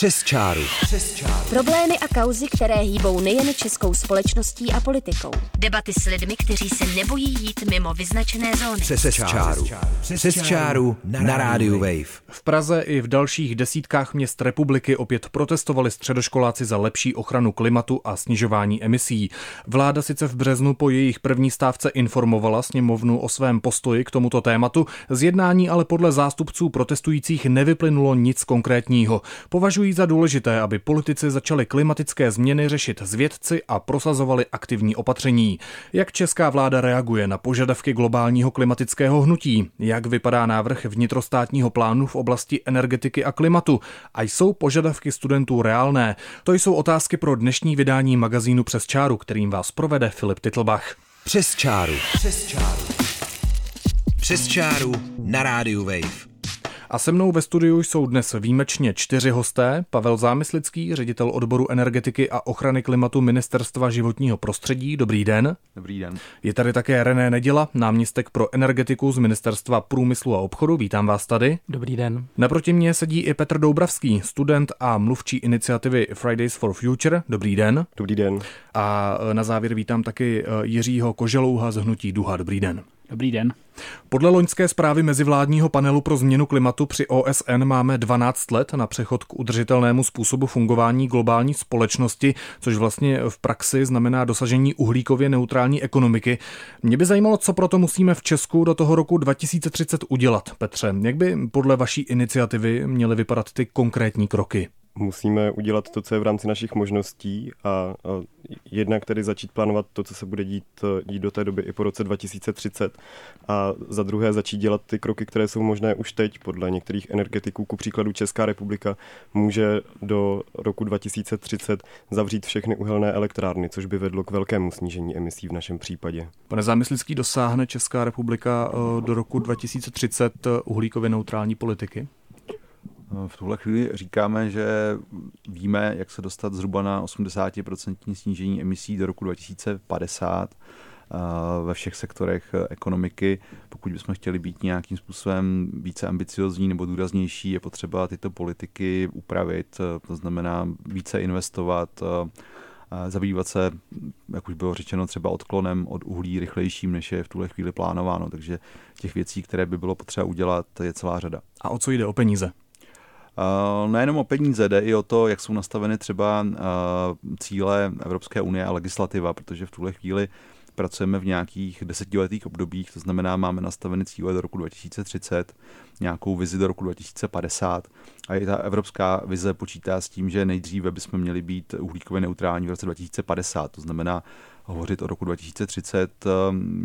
Přes čáru. Přes čáru. Problémy a kauzy, které hýbou nejen českou společností a politikou. Debaty s lidmi, kteří se nebojí jít mimo vyznačené zóny. Přes, Přes čáru. Přes čáru na rádiu Wave. V Praze i v dalších desítkách měst republiky opět protestovali středoškoláci za lepší ochranu klimatu a snižování emisí. Vláda sice v březnu po jejich první stávce informovala sněmovnu o svém postoji k tomuto tématu, z jednání ale podle zástupců protestujících nevyplynulo nic konkrétního. Považují za důležité, aby politici začali klimatické změny řešit s vědci a prosazovali aktivní opatření. Jak česká vláda reaguje na požadavky globálního klimatického hnutí? Jak vypadá návrh vnitrostátního plánu v oblasti energetiky a klimatu? A jsou požadavky studentů reálné? To jsou otázky pro dnešní vydání magazínu Přes čáru, kterým vás provede Filip Titlbach. Přes čáru. Přes čáru. Přes čáru na rádiu Wave. A se mnou ve studiu jsou dnes výjimečně čtyři hosté. Pavel Zámyslický, ředitel odboru energetiky a ochrany klimatu Ministerstva životního prostředí. Dobrý den. Dobrý den. Je tady také René Neděla, náměstek pro energetiku z Ministerstva průmyslu a obchodu. Vítám vás tady. Dobrý den. Naproti mně sedí i Petr Doubravský, student a mluvčí iniciativy Fridays for Future. Dobrý den. Dobrý den. A na závěr vítám taky eh, Jiřího Koželouha z Hnutí Duha. Dobrý den. Dobrý den. Podle loňské zprávy mezivládního panelu pro změnu klimatu při OSN máme 12 let na přechod k udržitelnému způsobu fungování globální společnosti, což vlastně v praxi znamená dosažení uhlíkově neutrální ekonomiky. Mě by zajímalo, co proto musíme v Česku do toho roku 2030 udělat. Petře, jak by podle vaší iniciativy měly vypadat ty konkrétní kroky? musíme udělat to, co je v rámci našich možností a, a jednak tedy začít plánovat to, co se bude dít, dít do té doby i po roce 2030 a za druhé začít dělat ty kroky, které jsou možné už teď. Podle některých energetiků, ku příkladu Česká republika, může do roku 2030 zavřít všechny uhelné elektrárny, což by vedlo k velkému snížení emisí v našem případě. Pane Zámyslický, dosáhne Česká republika eh, do roku 2030 eh, uhlíkově neutrální politiky? V tuhle chvíli říkáme, že víme, jak se dostat zhruba na 80% snížení emisí do roku 2050 eh, ve všech sektorech ekonomiky. Pokud bychom chtěli být nějakým způsobem více ambiciozní nebo důraznější, je potřeba tyto politiky upravit, to znamená více investovat, eh, zabývat se, jak už bylo řečeno, třeba odklonem od uhlí rychlejším, než je v tuhle chvíli plánováno. Takže těch věcí, které by bylo potřeba udělat, je celá řada. A o co jde? O peníze? Nejenom o peníze, jde i o to, jak jsou nastaveny třeba cíle Evropské unie a legislativa, protože v tuhle chvíli pracujeme v nějakých desetiletých obdobích, to znamená, máme nastaveny cíle do roku 2030, nějakou vizi do roku 2050 a i ta evropská vize počítá s tím, že nejdříve bychom měli být uhlíkově neutrální v roce 2050, to znamená, hovořit o roku 2030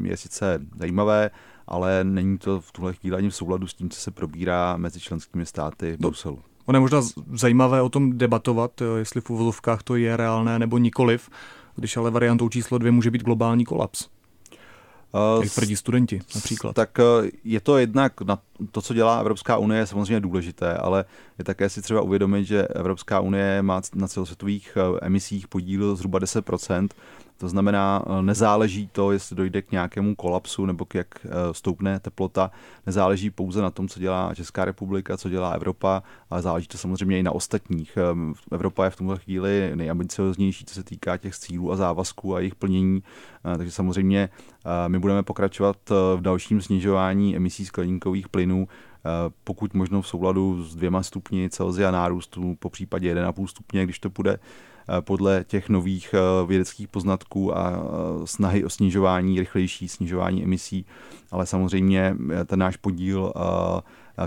je sice zajímavé, ale není to v tuhle chvíli ani v souladu s tím, co se probírá mezi členskými státy v Bruselu. Ono je možná zajímavé o tom debatovat, jestli v uvozovkách to je reálné nebo nikoliv, když ale variantou číslo dvě může být globální kolaps. Uh, Jak tvrdí studenti například. Tak je to jednak na to, co dělá Evropská unie, je samozřejmě důležité, ale je také si třeba uvědomit, že Evropská unie má na celosvětových emisích podíl zhruba 10% to znamená, eh, nezáleží to, jestli dojde k nějakému kolapsu nebo k jak eh, stoupne teplota, nezáleží pouze na tom, co dělá Česká republika, co dělá Evropa, ale záleží to samozřejmě i na ostatních. Evropa je v tomto chvíli nejambicioznější, co se týká těch cílů a závazků a jejich plnění, eh, takže samozřejmě my budeme pokračovat v dalším snižování emisí skleníkových plynů, pokud možno v souladu s dvěma stupni Celsia nárůstu, po případě 1,5 stupně, když to bude Eh, podle těch nových eh, vědeckých poznatků a eh, snahy o snižování, rychlejší snižování emisí, ale samozřejmě ten náš podíl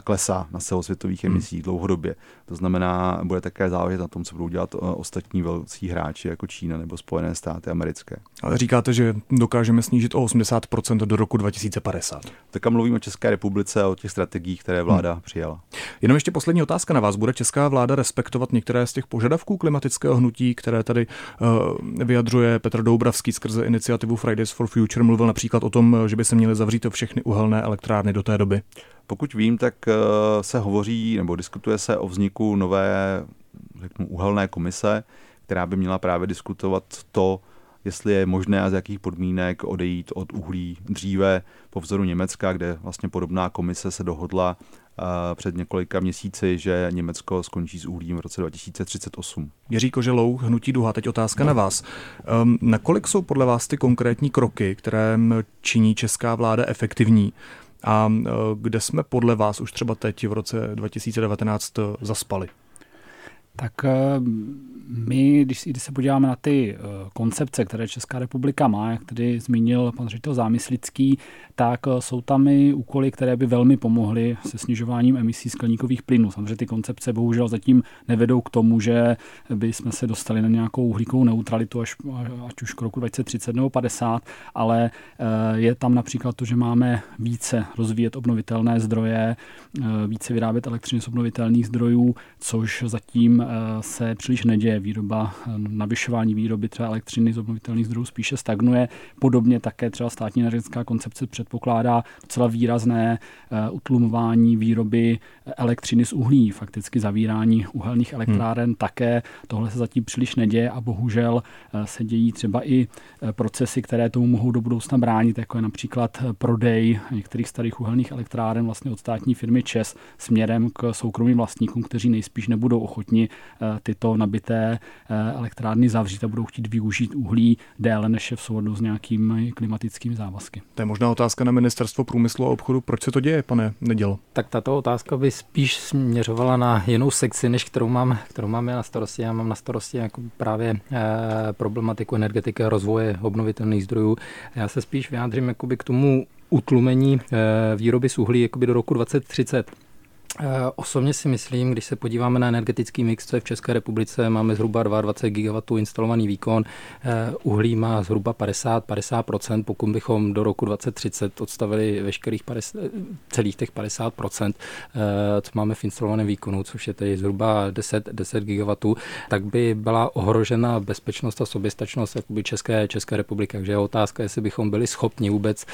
klesá na celosvětových hmm. emisích hmm. dlouhodobě. To znamená, bude také záležet na tom, co budou dělat ostatní velcí hráči, jako Čína nebo Spojené státy americké. Ale říkáte, že dokážeme snížit o 80% do roku 2050. Tak a mluvím o České republice a o těch strategiích, které vláda hmm. přijala. Jenom ještě poslední otázka na vás. Bude česká vláda respektovat některé z těch požadavků klimatického hnutí, které tady uh, vyjadřuje Petr Doubravský skrze iniciativu Fridays for Future? Mluvil například o tom, že by se měly zavřít všechny uhelné elektrárny do té doby. Pokud vím, tak uh, se hovoří nebo diskutuje se o vzniku nové řeknu, uhelné komise, která by měla právě diskutovat to, jestli je možné a z jakých podmínek odejít od uhlí dříve po vzoru Německa, kde vlastně podobná komise se dohodla před několika měsíci, že Německo skončí s uhlím v roce 2038. Jiří Koželou, Hnutí Duha, teď otázka na vás. Um, nakolik jsou podle vás ty konkrétní kroky, které činí česká vláda efektivní? A kde jsme podle vás už třeba teď v roce 2019 zaspali? Tak my, když, se podíváme na ty uh, koncepce, které Česká republika má, jak tedy zmínil pan ředitel Zámyslický, tak uh, jsou tam i úkoly, které by velmi pomohly se snižováním emisí skleníkových plynů. Samozřejmě ty koncepce bohužel zatím nevedou k tomu, že by jsme se dostali na nějakou uhlíkovou neutralitu až, ať už k roku 2030 nebo 50, ale je tam například to, že máme více rozvíjet obnovitelné zdroje, více vyrábět elektřiny z obnovitelných zdrojů, což zatím se příliš neděje výroba, navyšování výroby třeba elektřiny z obnovitelných zdrojů spíše stagnuje. Podobně také třeba státní energetická koncepce předpokládá docela výrazné eh, utlumování výroby elektřiny z uhlí, fakticky zavírání uhelných elektráren hmm. také. Tohle se zatím příliš neděje a bohužel eh, se dějí třeba i eh, procesy, které tomu mohou do budoucna bránit, jako je například prodej některých starých uhelných elektráren vlastně od státní firmy ČES směrem k soukromým vlastníkům, kteří nejspíš nebudou ochotni tyto nabité Eh, elektrárny zavřít a budou chtít využít uhlí déle než je v souladu s nějakými klimatickými závazky. To je možná otázka na ministerstvo průmyslu a obchodu. Proč se to děje, pane Nedělo? Tak tato otázka by spíš směřovala na jinou sekci, než kterou mám, kterou mám já na starosti. Já mám na starosti jako právě eh, problematiku energetiky a rozvoje obnovitelných zdrojů. Já se spíš vyjádřím jakoby k tomu utlumení eh, výroby z uhlí jakoby do roku 2030. Eh, osobně si myslím, když se podíváme na energetický mix, co je v České republice, máme zhruba 22 GW instalovaný výkon, eh, uhlí má zhruba 50-50%, pokud bychom do roku 2030 odstavili veškerých 50, celých těch 50%, eh, co máme v instalovaném výkonu, což je tedy zhruba 10, 10 GW, tak by byla ohrožena bezpečnost a soběstačnost České, České republiky. Takže je otázka, jestli bychom byli schopni vůbec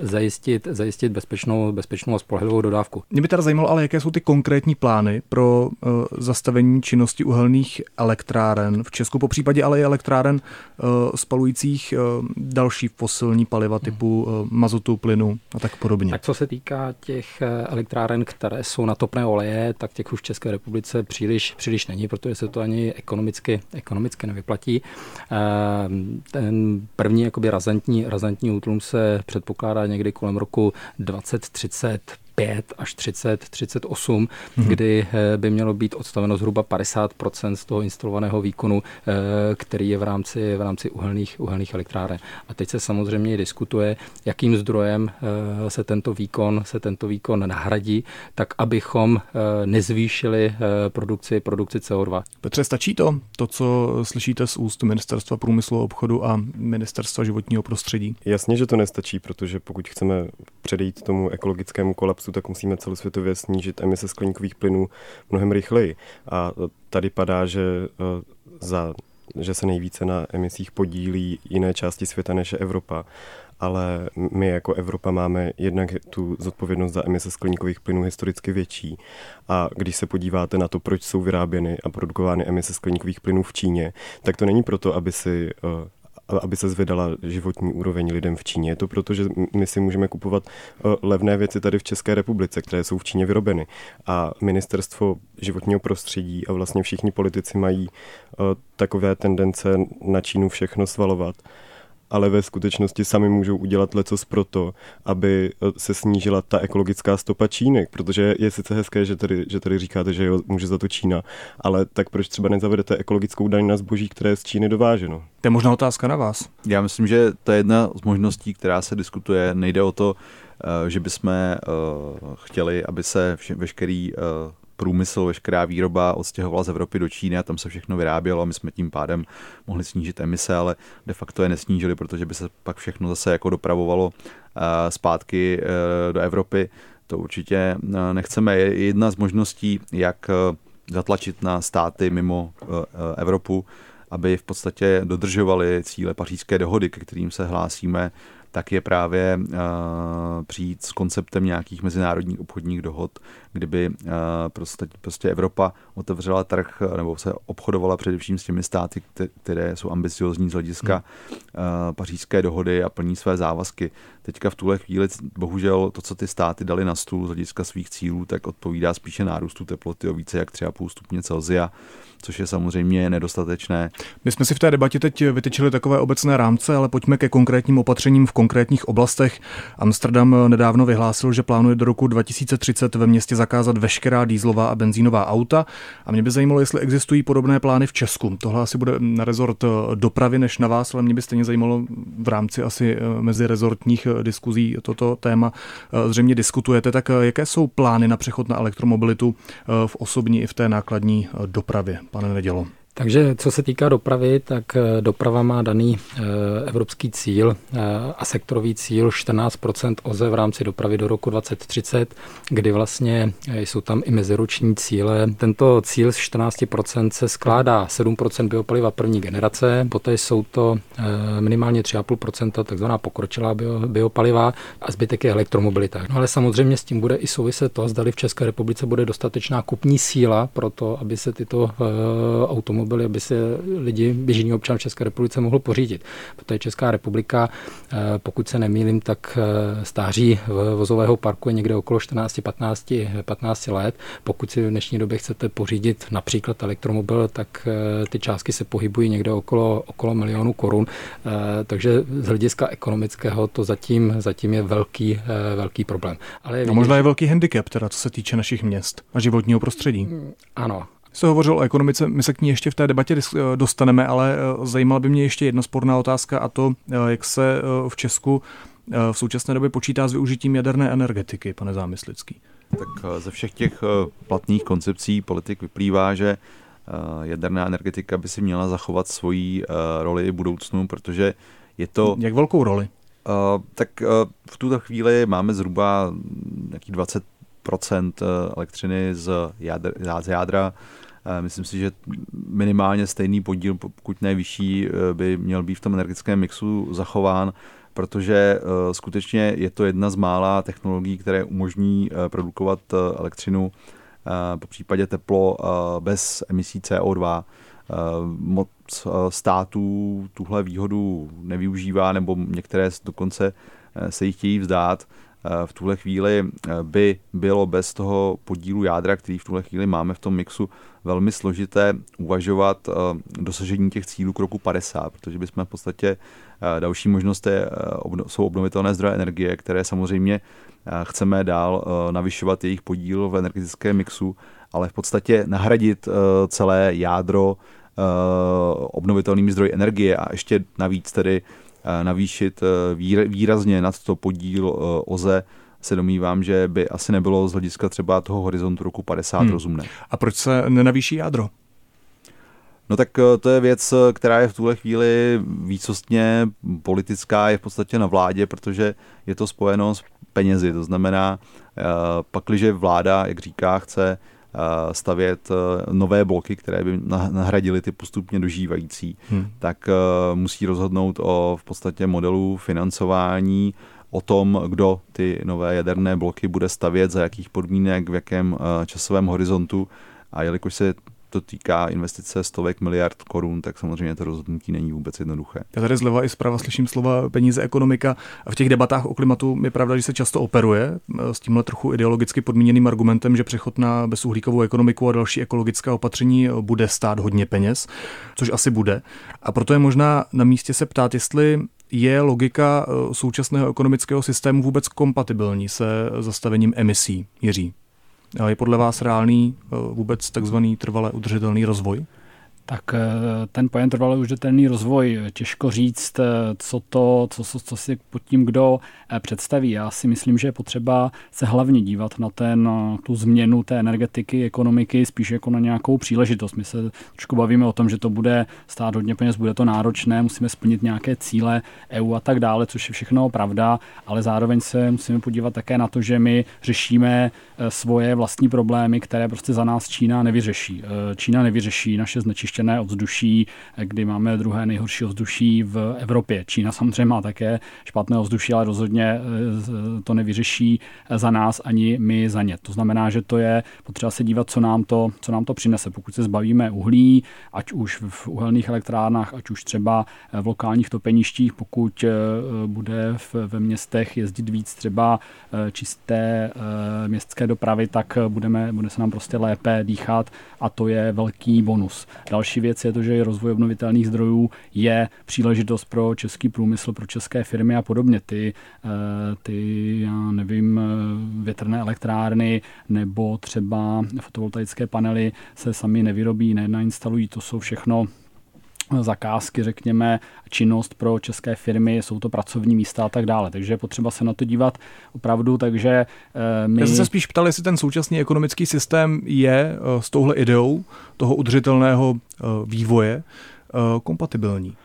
zajistit, zajistit bezpečnou, bezpečnou a spolehlivou dodávku. Mě by teda zajímalo, ale jaké jsou ty konkrétní plány pro uh, zastavení činnosti uhelných elektráren v Česku, po případě ale i elektráren uh, spalujících uh, další fosilní paliva typu uh, mazotu, plynu a tak podobně. Tak co se týká těch elektráren, které jsou na topné oleje, tak těch už v České republice příliš, příliš není, protože se to ani ekonomicky, ekonomicky nevyplatí. Uh, ten první jakoby razantní, razantní útlum se předpokládá někdy kolem roku 2030 5 až 30, 38, mm-hmm. kdy eh, by mělo být odstaveno zhruba 50% z toho instalovaného výkonu, eh, který je v rámci, v rámci uhelných, uhelných elektráren. A teď se samozřejmě diskutuje, jakým zdrojem eh, se tento výkon, se tento výkon nahradí, tak abychom nezvýšili produkci, produkci CO2. Petře, stačí to, to, co slyšíte z úst Ministerstva průmyslu a obchodu a Ministerstva životního prostředí? Jasně, že to nestačí, protože pokud chceme předejít tomu ekologickému kolapsu, růstu, tak musíme celosvětově snížit emise skleníkových plynů mnohem rychleji. A tady padá, že eh, za že se nejvíce na emisích podílí jiné části světa než Evropa. Ale my jako Evropa máme jednak tu zodpovědnost za emise skleníkových plynů historicky větší. A když se podíváte na to, proč jsou vyráběny a produkovány emise skleníkových plynů v Číně, tak to není proto, aby si eh, aby se zvedala životní úroveň lidem v Číně. Je to proto, že my si můžeme kupovat eh, levné věci tady v České republice, které jsou v Číně vyrobeny. A ministerstvo životního prostředí a vlastně všichni politici mají eh, takové tendence na Čínu všechno svalovat ale ve skutečnosti sami můžou udělat lecos proto, aby eh, se snížila ta ekologická stopa Číny, protože je sice hezké, že tady, že tady říkáte, že jo, může za to Čína, ale tak proč třeba nezavedete ekologickou daň na zboží, které je z Číny dováženo? To je možná otázka na vás. Já myslím, že to je jedna z možností, která se diskutuje. Nejde o to, eh, že bychom eh, chtěli, aby se veškerý průmysl, veškerá výroba odstěhovala z Evropy do Číny a tam se všechno vyrábělo a my jsme tím pádem mohli snížit emise, ale de facto je nesnížili, protože by se pak všechno zase jako dopravovalo eh, zpátky eh, do Evropy. To určitě eh, nechceme. Je jedna z možností, jak zatlačit na státy mimo Evropu, aby v podstatě dodržovali cíle pařížské dohody, ke kterým se hlásíme, tak je právě přijít s konceptem nějakých mezinárodních obchodních dohod, kdyby prostě, prostě Evropa otevřela trh nebo se obchodovala především s těmi státy, které jsou ambiciozní z hlediska hmm. pařížské dohody a plní své závazky. Teďka v tuhle chvíli bohužel to, co ty státy dali na stůl z hlediska svých cílů, tak odpovídá spíše nárůstu teploty o více jak 3,5 stupně Celsia což je samozřejmě nedostatečné. My jsme si v té debatě teď vytyčili takové obecné rámce, ale pojďme ke konkrétním opatřením v konkrétních oblastech. Amsterdam nedávno vyhlásil, že plánuje do roku 2030 ve městě zakázat veškerá dýzlová a benzínová auta. A mě by zajímalo, jestli existují podobné plány v Česku. Tohle asi bude na rezort dopravy než na vás, ale mě by stejně zajímalo v rámci asi eh, mezi rezortních eh, diskuzí toto téma eh, zřejmě diskutujete. Tak jaké jsou plány na přechod na elektromobilitu v osobní i v té nákladní dopravě? pane Nedělo. Takže co se týká dopravy, tak eh, doprava má daný eh, evropský cíl eh, a sektorový cíl 14% OZE v rámci dopravy do roku 2030, kdy vlastně jsou tam i meziroční cíle. Tento cíl z 14% se skládá 7% biopaliva první generace, poté jsou to minimálně 3,5% takzvaná pokročilá biopaliva a zbytek je elektromobilita. No ale samozřejmě s tím bude i souviset to, zdali v České republice bude dostatečná kupní síla pro to, aby se tyto automobily automobily, aby se lidi, běžný občan v České republice mohl pořídit. Protože Česká republika, eh, pokud se nemýlím, tak eh, stáří vozového parku je někde okolo 14-15 15 let. Pokud si v dnešní době chcete pořídit například elektromobil, tak eh, ty částky se pohybují někde okolo, okolo milionu korun. Takže z hlediska ekonomického to zatím, zatím je velký, velký problém. Ale je no možná je velký handicap, teda co se týče našich měst a životního prostředí. Ano, se hovořil o ekonomice, my se k ní ještě v té debatě eh, dostaneme, ale eh, zajímala by mě ještě jedna sporná otázka a to, eh, jak se v Česku v současné době počítá s využitím jaderné energetiky, pane Zámyslický. Tak ze všech těch platných koncepcí politik vyplývá, že jaderná energetika by si měla zachovat svoji roli i budoucnu, protože je to... Jak velkou roli? Tak v tuto chvíli máme zhruba nějaký 20% elektřiny z, jádra, z jádra Myslím si, že minimálně stejný podíl, pokud ne vyšší, eh, by měl být v tom energetickém mixu zachován, protože eh, skutečně je to jedna z mála technologií, které umožní eh, produkovat elektřinu po případě teplo bez emisí CO2. Moc států tuhle výhodu nevyužívá, nebo některé dokonce se jí chtějí vzdát. V tuhle chvíli by bylo bez toho podílu jádra, který v tuhle chvíli máme v tom mixu, velmi složité uvažovat eh, dosažení těch cílů k roku 50, protože bychom v podstatě eh, další možnost je, eh, jsou obnovitelné zdroje energie, které samozřejmě chceme dál navyšovat jejich podíl v energetickém mixu, ale v podstatě nahradit celé jádro obnovitelnými zdroji energie. A ještě navíc tedy navýšit výrazně nad to podíl OZE se domývám, že by asi nebylo z hlediska třeba toho horizontu roku 50 hmm. rozumné. A proč se nenavýší jádro? No tak eh, to je věc, eh, která je v tuhle chvíli výsostně politická, je v podstatě na vládě, protože je to spojeno s penězi. To znamená, eh, pakliže vláda, jak říká, chce stavět nové bloky, které by nahradily ty postupně dožívající, hmm. tak musí rozhodnout o v podstatě modelu financování o tom, kdo ty nové jaderné bloky bude stavět, za jakých podmínek, v jakém eh, časovém horizontu. A jelikož se to týká investice stovek miliard korun, tak samozřejmě to rozhodnutí není vůbec jednoduché. Já tady zleva i zprava slyším slova peníze, ekonomika. A v těch debatách o klimatu je pravda, že se často operuje eh, s tímhle trochu ideologicky podmíněným argumentem, že přechod na bezuhlíkovou ekonomiku a další ekologická opatření bude stát hodně peněz, což asi bude. A proto je možná na místě se ptát, jestli je logika eh, současného ekonomického systému vůbec kompatibilní se zastavením emisí, Jiří? Je podle vás reálný eh, vůbec takzvaný trvale udržitelný rozvoj? Tak eh, ten pojem trvalý užitelný rozvoj, těžko říct, eh, co to, co, co, co si pod tím kdo eh, představí. Já si myslím, že je potřeba se hlavně dívat na ten, tu změnu té energetiky, ekonomiky, spíš jako na nějakou příležitost. My se trošku bavíme o tom, že to bude stát hodně peněz, bude to náročné, musíme splnit nějaké cíle EU a tak dále, což je všechno pravda, ale zároveň se musíme podívat také na to, že my řešíme svoje vlastní problémy, které prostě za nás Čína nevyřeší. Čína nevyřeší naše znečištění znečištěné ovzduší, kdy máme druhé nejhorší ovzduší v Evropě. Čína samozřejmě má také špatné ovzduší, ale rozhodně to nevyřeší za nás ani my za ně. To znamená, že to je potřeba se dívat, co nám to, co nám to přinese. Pokud se zbavíme uhlí, ať už v uhelných elektrárnách, ať už třeba v lokálních topeništích, pokud bude ve městech jezdit víc třeba čisté městské dopravy, tak budeme, bude se nám prostě lépe dýchat a to je velký bonus. Další věc je to, že rozvoj obnovitelných zdrojů je příležitost pro český průmysl, pro české firmy a podobně. Ty, eh, ty já nevím, eh, větrné elektrárny nebo třeba fotovoltaické panely se sami nevyrobí, nenainstalují. To jsou všechno zakázky, řekněme, činnost pro české firmy, jsou to pracovní místa a tak dále. Takže je potřeba se na to dívat opravdu, takže eh, my... Já jsem se spíš ptal, jestli ten současný ekonomický systém je eh, s touhle ideou toho udržitelného eh, vývoje kompatibilní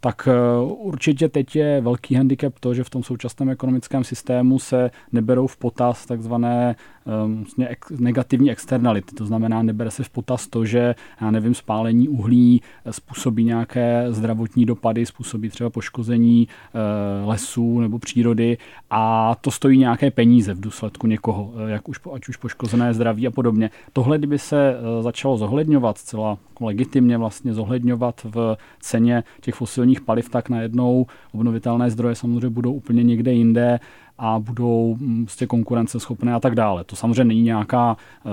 tak určitě teď je velký handicap to, že v tom současném ekonomickém systému se neberou v potaz takzvané vlastně negativní externality. To znamená, nebere se v potaz to, že, já nevím, spálení uhlí eh, způsobí nějaké zdravotní dopady, způsobí třeba poškození eh, lesů nebo přírody a to stojí nějaké peníze v důsledku někoho, eh, jak už, ať už poškozené zdraví a podobně. Tohle, kdyby se začalo zohledňovat zcela legitimně vlastně zohledňovat v ceně těch fosilních paliv, tak najednou obnovitelné zdroje samozřejmě budou úplně někde jinde a budou prostě konkurenceschopné a tak dále. To samozřejmě není nějaká e,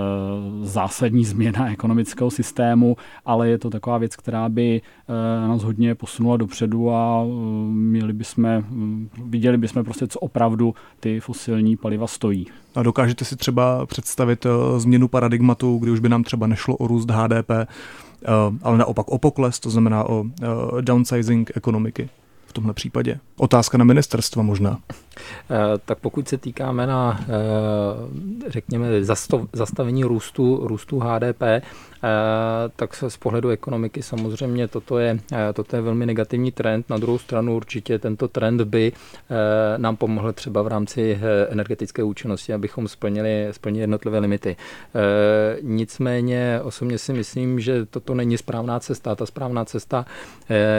zásadní změna ekonomického systému, ale je to taková věc, která by e, nás hodně posunula dopředu a e, měli bychom, viděli bychom prostě, co opravdu ty fosilní paliva stojí. A dokážete si třeba představit změnu paradigmatu, kdy už by nám třeba nešlo o růst HDP, ale naopak o pokles, to znamená o downsizing ekonomiky v tomhle případě? Otázka na ministerstva možná. Eh, tak pokud se týkáme na, eh, řekněme, zastavení růstu, růstu HDP, eh, tak z pohledu ekonomiky samozřejmě toto je, toto je velmi negativní trend. Na druhou stranu určitě tento trend by nám pomohl třeba v rámci energetické účinnosti, abychom splnili, splnili jednotlivé limity. Nicméně osobně si myslím, že toto není správná cesta. Ta správná cesta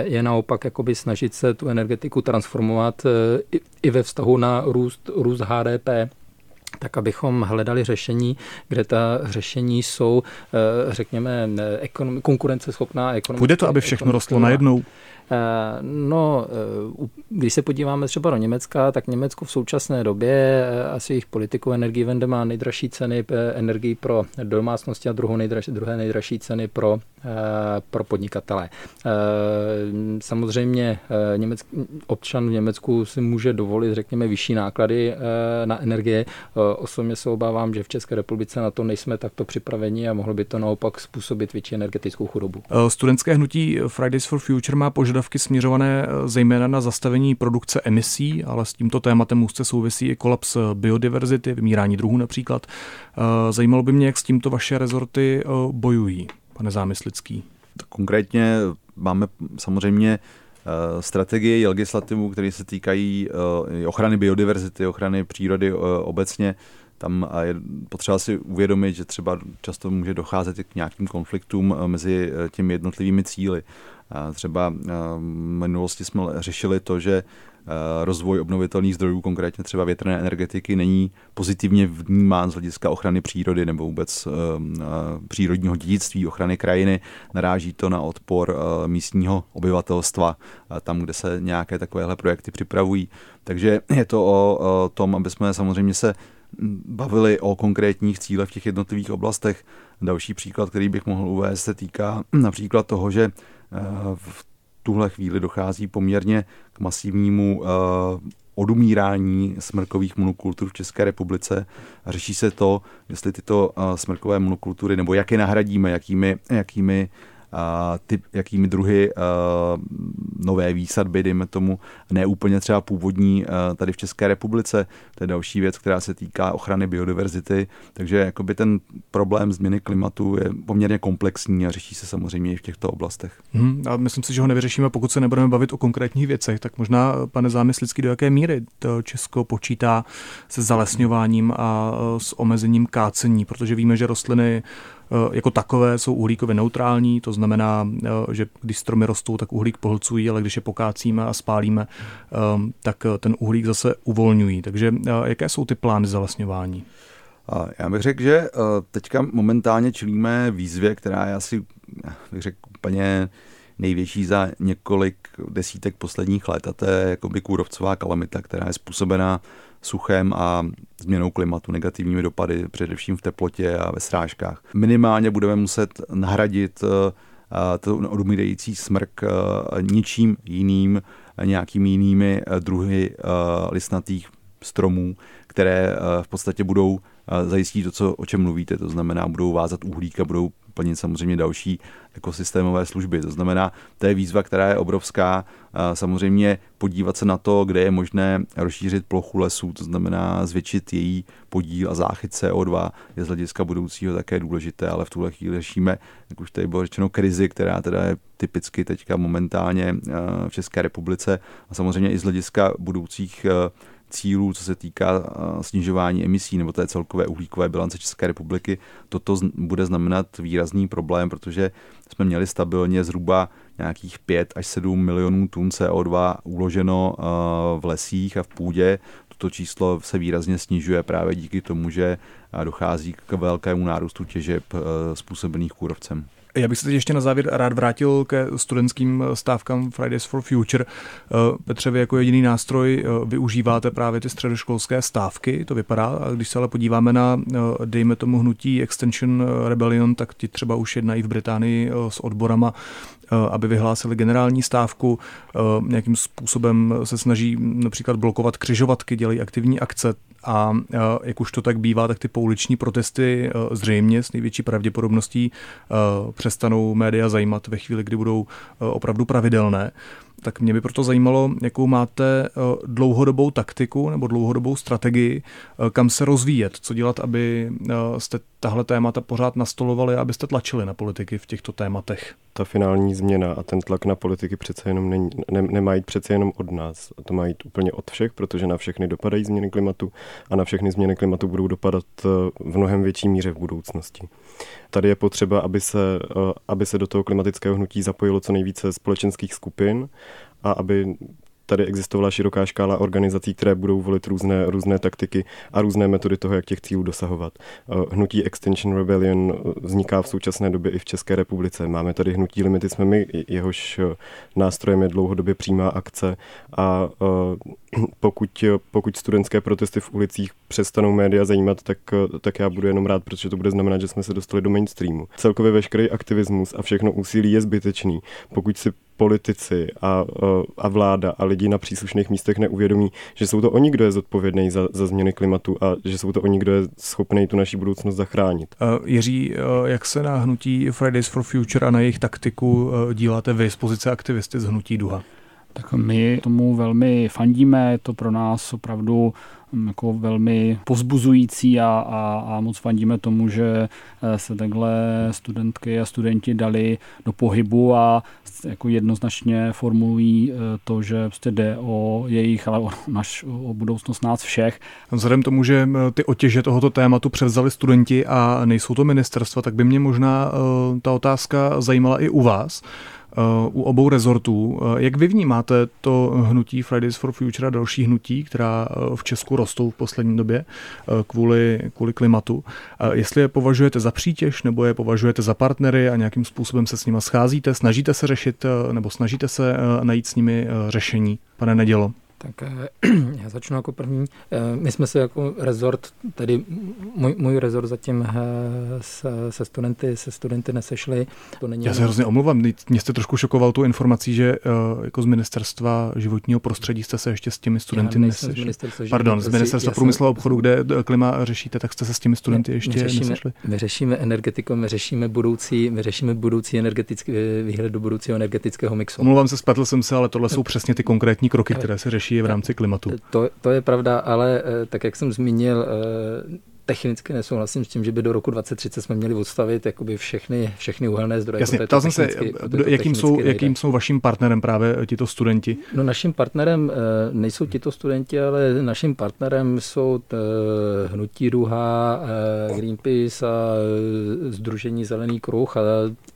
je naopak jakoby snažit se tu energetiku transformovat i ve vztahu na růst, růst HDP tak abychom hledali řešení, kde ta řešení jsou, eh, řekněme, ekonomi- konkurenceschopná. Půjde to, aby všechno rostlo najednou? Eh, no, eh, když se podíváme třeba do Německa, tak Německo v současné době eh, asi jejich politikou energii vende má nejdražší ceny energii pro domácnosti a druhou nejdražší, druhé nejdražší ceny pro, pro podnikatele. Samozřejmě německý, občan v Německu si může dovolit, řekněme, vyšší náklady na energie. Osobně se obávám, že v České republice na to nejsme takto připraveni a mohlo by to naopak způsobit větší energetickou chudobu. Studentské hnutí Fridays for Future má požadavky směřované eh, zejména na zastavení produkce emisí, ale s tímto tématem úzce souvisí i kolaps eh, biodiverzity, vymírání druhů například. Eh, zajímalo by mě, jak s tímto vaše rezorty bojují, pane Zámyslický. Konkrétně máme samozřejmě strategii legislativu, které se týkají ochrany biodiverzity, ochrany přírody obecně. Tam je potřeba si uvědomit, že třeba často může docházet k nějakým konfliktům mezi těmi jednotlivými cíly. Třeba v minulosti jsme řešili to, že rozvoj obnovitelných zdrojů, konkrétně třeba větrné energetiky, není pozitivně vnímán z hlediska ochrany přírody nebo vůbec přírodního dědictví, ochrany krajiny. Naráží to na odpor místního obyvatelstva tam, kde se nějaké takovéhle projekty připravují. Takže je to o tom, aby jsme samozřejmě se bavili o konkrétních cílech v těch jednotlivých oblastech. Další příklad, který bych mohl uvést, se týká například toho, že v tuhle chvíli dochází poměrně k masivnímu eh, odumírání smrkových monokultur v České republice. A řeší se to, jestli tyto eh, smrkové monokultury, nebo jak je nahradíme, jakými, jakými typ, jakými druhy nové výsadby, dejme tomu, neúplně třeba původní tady v České republice. To je další věc, která se týká ochrany biodiverzity. Takže jakoby ten problém změny klimatu je poměrně komplexní a řeší se samozřejmě i v těchto oblastech. Hmm, a myslím si, že ho nevyřešíme, pokud se nebudeme bavit o konkrétních věcech. Tak možná, pane Zámyslický, do jaké míry to Česko počítá se zalesňováním a s omezením kácení, protože víme, že rostliny jako takové jsou uhlíkově neutrální, to znamená, že když stromy rostou, tak uhlík pohlcují, ale když je pokácíme a spálíme, tak ten uhlík zase uvolňují. Takže jaké jsou ty plány zalesňování? Já bych řekl, že teďka momentálně čelíme výzvě, která je asi, bych řekl, úplně největší za několik desítek posledních let a to je jakoby kůrovcová kalamita, která je způsobená suchem a změnou klimatu, negativními dopady, především v teplotě a ve srážkách. Minimálně budeme muset nahradit eh, to odumírající smrk eh, ničím jiným, nějakými jinými eh, druhy listnatých stromů, které v podstatě budou zajistit to, co, o čem mluvíte, to znamená, budou vázat uhlík a budou plnit samozřejmě další ekosystémové služby. To znamená, to je výzva, která je obrovská. Samozřejmě podívat se na to, kde je možné rozšířit plochu lesů, to znamená zvětšit její podíl a záchyt CO2 je z hlediska budoucího také důležité, ale v tuhle chvíli řešíme, jak už tady bylo řečeno, krizi, která teda je typicky teďka momentálně v České republice a samozřejmě i z hlediska budoucích cílů, co se týká snižování emisí nebo té celkové uhlíkové bilance České republiky, toto bude znamenat výrazný problém, protože jsme měli stabilně zhruba nějakých 5 až 7 milionů tun CO2 uloženo v lesích a v půdě. Toto číslo se výrazně snižuje právě díky tomu, že dochází k velkému nárůstu těžeb způsobených kůrovcem. Já bych se teď ještě na závěr rád vrátil ke studentským stávkám Fridays for Future. Eh, Petře, vy jako jediný nástroj eh, využíváte právě ty středoškolské stávky, to vypadá. A když se ale podíváme na, eh, dejme tomu, hnutí Extension Rebellion, tak ti třeba už jednají v Británii s odborama aby vyhlásili generální stávku, nějakým způsobem se snaží například blokovat křižovatky, dělají aktivní akce a jak už to tak bývá, tak ty pouliční protesty zřejmě s největší pravděpodobností přestanou média zajímat ve chvíli, kdy budou opravdu pravidelné tak mě by proto zajímalo, jakou máte eh, dlouhodobou taktiku nebo dlouhodobou strategii, eh, kam se rozvíjet, co dělat, aby eh, jste tahle témata pořád nastolovali a abyste tlačili na politiky v těchto tématech. Ta finální změna a ten tlak na politiky přece jenom ne, nemá jít přece jenom od nás. To má jít úplně od všech, protože na všechny dopadají změny klimatu a na všechny změny klimatu budou dopadat v mnohem větší míře v budoucnosti. Tady je potřeba, aby se, aby se do toho klimatického hnutí zapojilo co nejvíce společenských skupin, a aby tady existovala široká škála organizací, které budou volit různé, různé taktiky a různé metody toho, jak těch cílů dosahovat. Eh, hnutí Extinction Rebellion eh, vzniká v současné době i v České republice. Máme tady hnutí Limity jsme my, jehož eh, nástrojem je dlouhodobě přímá akce a pokud, pokud studentské protesty v ulicích přestanou média zajímat, tak, tak já budu jenom rád, protože to bude znamenat, že jsme se dostali do mainstreamu. Celkově veškerý aktivismus a všechno úsilí je zbytečný, pokud si politici a, a vláda a lidi na příslušných místech neuvědomí, že jsou to oni, kdo je zodpovědný za, za změny klimatu a že jsou to oni, kdo je schopný tu naši budoucnost zachránit. Uh, Jiří, uh, jak se na hnutí Fridays for Future a na jejich taktiku uh, díláte vy z pozice aktivisty z hnutí Duha? Tak my tomu velmi fandíme, je to pro nás opravdu jako velmi pozbuzující a, a, a moc fandíme tomu, že eh, se takhle studentky a studenti dali do pohybu a jako jednoznačně formulují eh, to, že prostě jde o jejich, ale o, naš, o budoucnost nás všech. Vzhledem tomu, že eh, ty otěže tohoto tématu převzali studenti a nejsou to ministerstva, tak by mě možná ta otázka zajímala i u vás u obou rezortů. Jak vy vnímáte to hnutí Fridays for Future a další hnutí, která v Česku rostou v poslední době kvůli, kvůli klimatu? Jestli je považujete za přítěž nebo je považujete za partnery a nějakým způsobem se s nimi scházíte, snažíte se řešit nebo snažíte se najít s nimi řešení, pane Nedělo? Tak eh, já začnu jako první. Eh, my jsme se jako rezort, tedy můj, můj rezort zatím eh, se, se, studenty, se studenty nesešli. To není já se hrozně omluvám, mě jste trošku šokoval tu informací, že jako z ministerstva životního prostředí jste se ještě s těmi studenty nesešli. Z Pardon, z ministerstva průmyslu a obchodu, kde klima řešíte, tak jste se s těmi studenty ještě my řešíme, nesešli? My řešíme energetiku, my řešíme budoucí, my řešíme budoucí energetický výhled do budoucího energetického mixu. Omlouvám se, spletl jsem se, ale tohle jsou přesně ty konkrétní kroky, které se řeší řeší v rámci klimatu. To, to je pravda, ale eh, tak jak jsem zmínil, eh, technicky nesouhlasím s tím, že by do roku 2030 jsme měli odstavit jakoby všechny, všechny uhelné zdroje. Jasně, ptal jsem se, jakým jsou, jakým jsou vaším partnerem právě tito studenti? No naším partnerem eh, nejsou tito studenti, ale naším partnerem jsou t, eh, Hnutí Duha, eh, Greenpeace a Združení Zelený kruh a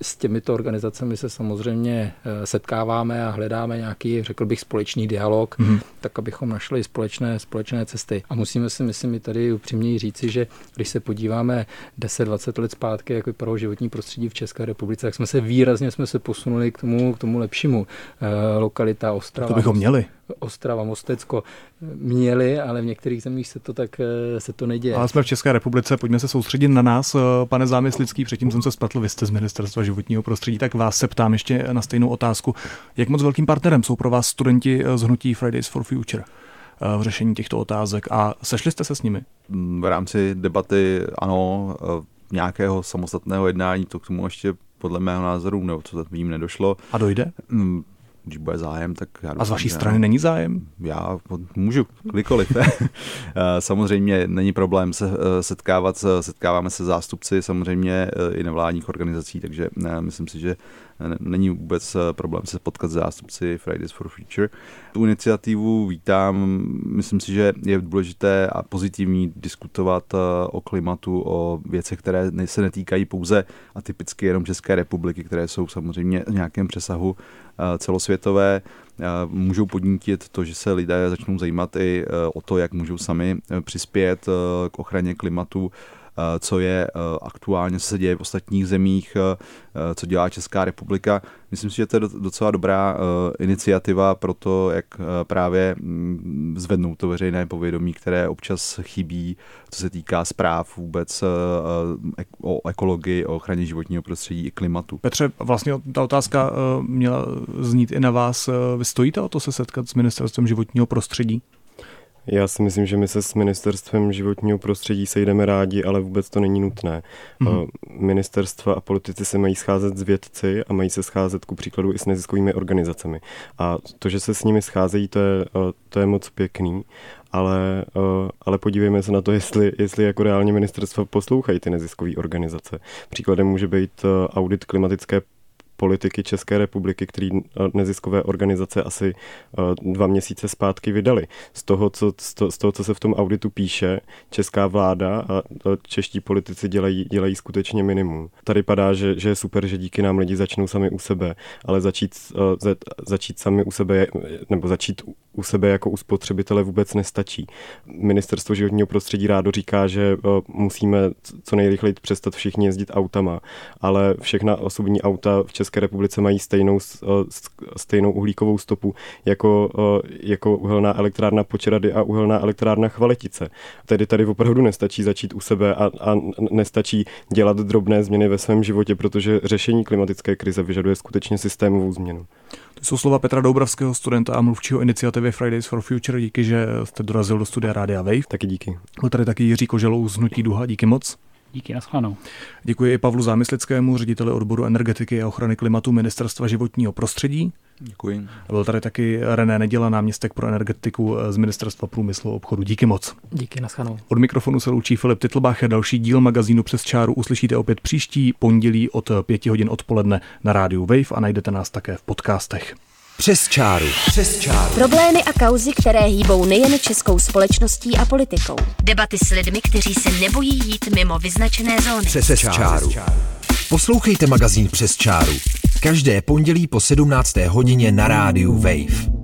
s těmito organizacemi se samozřejmě setkáváme a hledáme nějaký, řekl bych, společný dialog, mm-hmm. tak abychom našli společné, společné cesty. A musíme si, myslím, i tady upřímně říci, že když se podíváme 10-20 let zpátky, jak vypadalo životní prostředí v České republice, tak jsme se výrazně jsme se posunuli k tomu, k tomu lepšímu. E, lokalita Ostrava. To bychom měli. Ostrava, Mostecko měli, ale v některých zemích se to tak eh, se to neděje. Ale jsme v České republice, pojďme se soustředit na nás, eh, pane Zámyslický, předtím jsem se spletl, vy jste z Ministerstva životního prostředí, tak vás se ptám ještě na stejnou otázku. Jak moc velkým partnerem jsou pro vás studenti z hnutí Fridays for Future? V řešení těchto otázek a sešli jste se s nimi? V rámci debaty ano, nějakého samostatného jednání to k tomu ještě podle mého názoru, nebo co vím, nedošlo. A dojde? Mm, když bude zájem, tak já A z vaší strany není zájem? Já můžu kdykoliv. Eh, samozřejmě není problém se eh, setkávat, setkáváme se zástupci samozřejmě eh, i nevládních organizací, takže myslím si, že není vůbec problém se potkat s zástupci Fridays for Future. Tu iniciativu vítám, myslím si, že je důležité a pozitivní diskutovat o klimatu, o věcech, které se netýkají pouze a typicky jenom České republiky, které jsou samozřejmě v nějakém přesahu celosvětové můžou podnítit to, že se lidé začnou zajímat i o to, jak můžou sami přispět k ochraně klimatu, co je aktuálně, co se děje v ostatních zemích, co dělá Česká republika. Myslím si, že to je docela dobrá iniciativa pro to, jak právě mm, zvednout to veřejné povědomí, které občas chybí, co se týká zpráv vůbec o ekologii, o ochraně životního prostředí i klimatu. Petře, vlastně ta otázka měla znít i na vás. Vy stojíte o to se setkat s ministerstvem životního prostředí? Já si myslím, že my se s ministerstvem životního prostředí sejdeme rádi, ale vůbec to není nutné. Mm-hmm. Ministerstva a politici se mají scházet s vědci a mají se scházet ku příkladu i s neziskovými organizacemi. A to, že se s nimi scházejí, to je, eh, to je moc pěkný, ale, eh, ale podívejme se na to, jestli, jestli jako reálně ministerstva poslouchají ty neziskové organizace. Příkladem může být audit klimatické politiky České republiky, který eh, neziskové organizace asi eh, dva měsíce zpátky vydali. Z toho, co, z toho, co se v tom auditu píše, česká vláda a čeští politici dělají, dělají skutečně minimum. Tady padá, že, že je super, že díky nám lidi začnou sami u sebe, ale začít, eh, začít sami u sebe, nebo začít u sebe jako u spotřebitele vůbec nestačí. Ministerstvo životního prostředí rádo říká, že musíme co nejrychleji přestat všichni jezdit autama, ale všechna osobní auta v České České republice mají stejnou, eh, stejnou uhlíkovou stopu jako, eh, jako uhelná elektrárna Počerady a uhelná elektrárna Chvaletice. Tedy tady opravdu nestačí začít u sebe a, a nestačí dělat drobné změny ve svém životě, protože řešení klimatické krize vyžaduje skutečně systémovou změnu. To jsou slova Petra Doubravského, studenta a mluvčího iniciativy Fridays for Future. Díky, že jste dorazil do studia Rádia Wave. Taky díky. Byl tady taky Jiří Koželou z Hnutí Duha. Díky moc. Díky, naschledanou. Děkuji i Pavlu Zámyslickému, řediteli odboru energetiky a ochrany klimatu Ministerstva životního prostředí. Děkuji. Byl tady taky René Neděla, náměstek pro energetiku z Ministerstva průmyslu a obchodu. Díky moc. Díky, naschledanou. Od mikrofonu se loučí Filip Titlbach. Další díl magazínu Přes čáru uslyšíte opět příští pondělí od 5 hodin odpoledne na rádiu Wave a najdete nás také v podcastech. Přes čáru. Přes čáru. Problémy a kauzy, které hýbou nejen českou společností a politikou. Debaty s lidmi, kteří se nebojí jít mimo vyznačené zóny. Přes, Přes čáru. čáru. Poslouchejte magazín Přes čáru. Každé pondělí po 17. hodině na rádiu Wave.